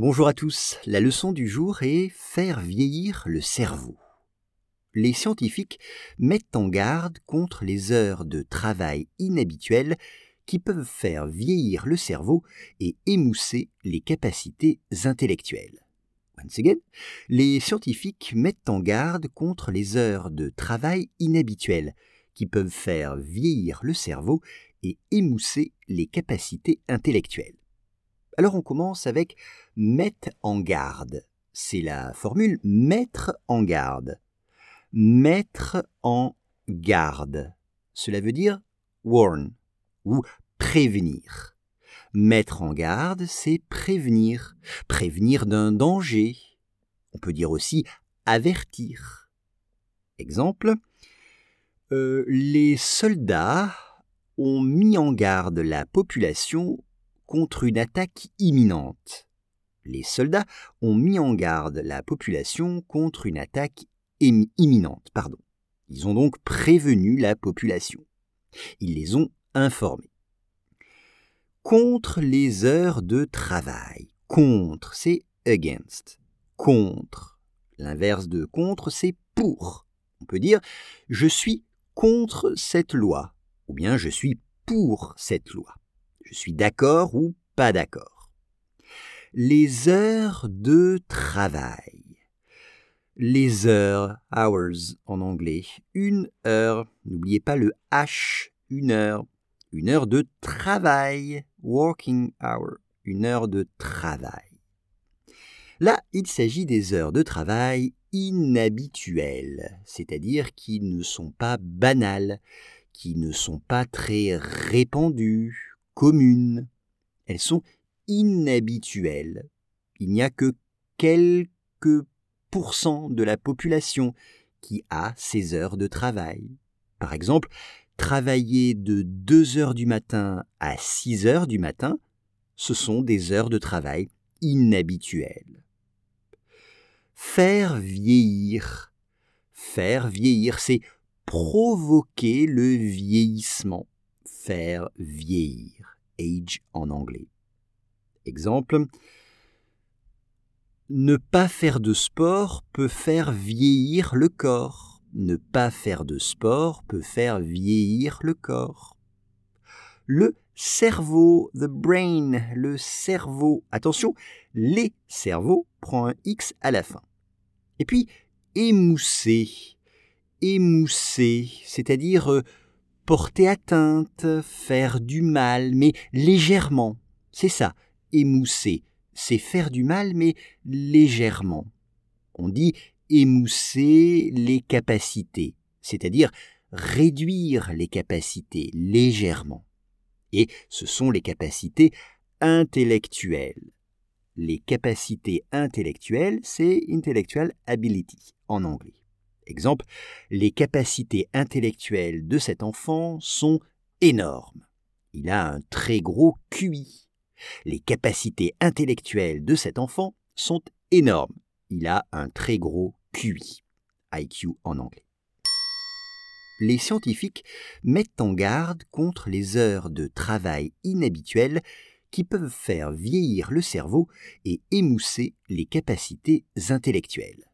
Bonjour à tous, la leçon du jour est faire vieillir le cerveau. Les scientifiques mettent en garde contre les heures de travail inhabituelles qui peuvent faire vieillir le cerveau et émousser les capacités intellectuelles. Once again, les scientifiques mettent en garde contre les heures de travail inhabituelles qui peuvent faire vieillir le cerveau et émousser les capacités intellectuelles. Alors on commence avec mettre en garde. C'est la formule mettre en garde. Mettre en garde. Cela veut dire warn ou prévenir. Mettre en garde, c'est prévenir. Prévenir d'un danger. On peut dire aussi avertir. Exemple, euh, les soldats ont mis en garde la population contre une attaque imminente. Les soldats ont mis en garde la population contre une attaque imminente. Ils ont donc prévenu la population. Ils les ont informés. Contre les heures de travail. Contre, c'est against. Contre. L'inverse de contre, c'est pour. On peut dire je suis contre cette loi ou bien je suis pour cette loi. Je suis d'accord ou pas d'accord. Les heures de travail. Les heures, hours en anglais. Une heure, n'oubliez pas le H, une heure. Une heure de travail, working hour, une heure de travail. Là, il s'agit des heures de travail inhabituelles, c'est-à-dire qui ne sont pas banales, qui ne sont pas très répandues, communes. Elles sont inhabituelles. Il n'y a que quelques pourcents de la population qui a ces heures de travail. Par exemple, travailler de 2 heures du matin à 6 heures du matin, ce sont des heures de travail inhabituelles. Faire vieillir. Faire vieillir, c'est provoquer le vieillissement. Faire vieillir age en anglais. Exemple, ne pas faire de sport peut faire vieillir le corps. Ne pas faire de sport peut faire vieillir le corps. Le cerveau, the brain, le cerveau. Attention, les cerveaux prend un X à la fin. Et puis, émousser. Émousser, c'est-à-dire euh, porter atteinte, faire du mal, mais légèrement. C'est ça, émousser. C'est faire du mal, mais légèrement. On dit émousser les capacités, c'est-à-dire réduire les capacités légèrement. Et ce sont les capacités intellectuelles. Les capacités intellectuelles, c'est intellectual ability en anglais. Exemple, les capacités intellectuelles de cet enfant sont énormes. Il a un très gros QI. Les capacités intellectuelles de cet enfant sont énormes. Il a un très gros QI. IQ en anglais. Les scientifiques mettent en garde contre les heures de travail inhabituelles qui peuvent faire vieillir le cerveau et émousser les capacités intellectuelles.